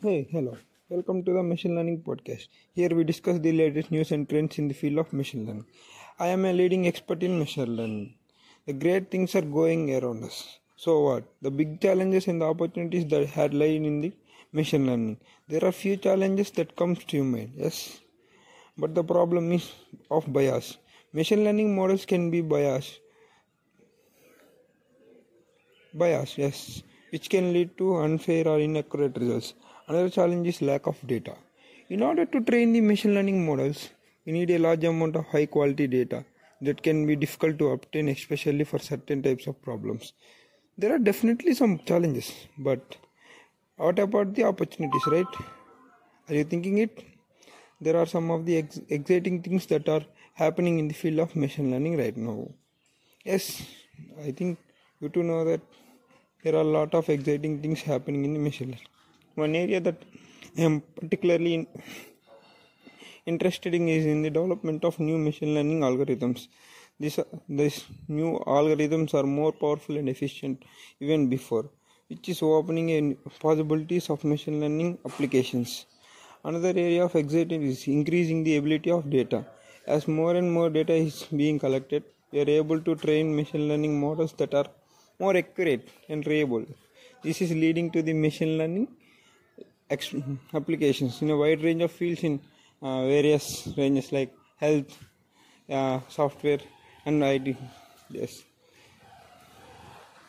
Hey, hello. Welcome to the Machine Learning Podcast. Here we discuss the latest news and trends in the field of machine learning. I am a leading expert in machine learning. The great things are going around us. So what? The big challenges and the opportunities that had lain in the machine learning. There are few challenges that comes to your mind. Yes. But the problem is of bias. Machine learning models can be biased. Bias, yes, which can lead to unfair or inaccurate results. Another challenge is lack of data. In order to train the machine learning models, we need a large amount of high quality data that can be difficult to obtain, especially for certain types of problems. There are definitely some challenges, but what about the opportunities, right? Are you thinking it? There are some of the ex- exciting things that are happening in the field of machine learning right now. Yes, I think you to know that there are a lot of exciting things happening in the machine learning. One area that I am particularly in, interested in is in the development of new machine learning algorithms. This, these new algorithms are more powerful and efficient even before, which is opening possibilities of machine learning applications. Another area of excitement is increasing the ability of data. As more and more data is being collected, we are able to train machine learning models that are more accurate and reliable. This is leading to the machine learning ex- applications in a wide range of fields in uh, various ranges like health, uh, software, and IT. Yes.